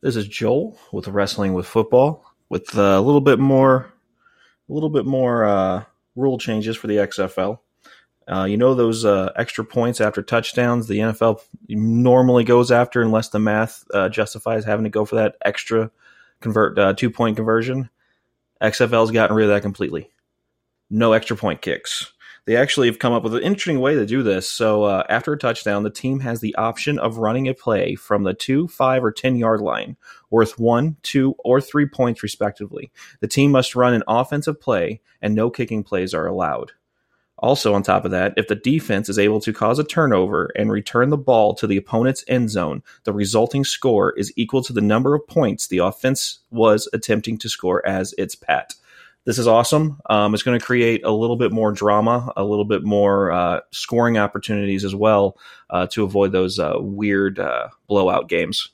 This is Joel with Wrestling with Football with uh, a little bit more, a little bit more uh, rule changes for the XFL. Uh, you know those uh, extra points after touchdowns the NFL normally goes after unless the math uh, justifies having to go for that extra convert uh, two point conversion. XFL's gotten rid of that completely. No extra point kicks they actually have come up with an interesting way to do this. So uh, after a touchdown, the team has the option of running a play from the two, five, or ten yard line, worth one, two, or three points respectively. The team must run an offensive play, and no kicking plays are allowed. Also, on top of that, if the defense is able to cause a turnover and return the ball to the opponent's end zone, the resulting score is equal to the number of points the offense was attempting to score as its pet this is awesome. Um, it's going to create a little bit more drama, a little bit more uh, scoring opportunities as well uh, to avoid those uh, weird uh, blowout games.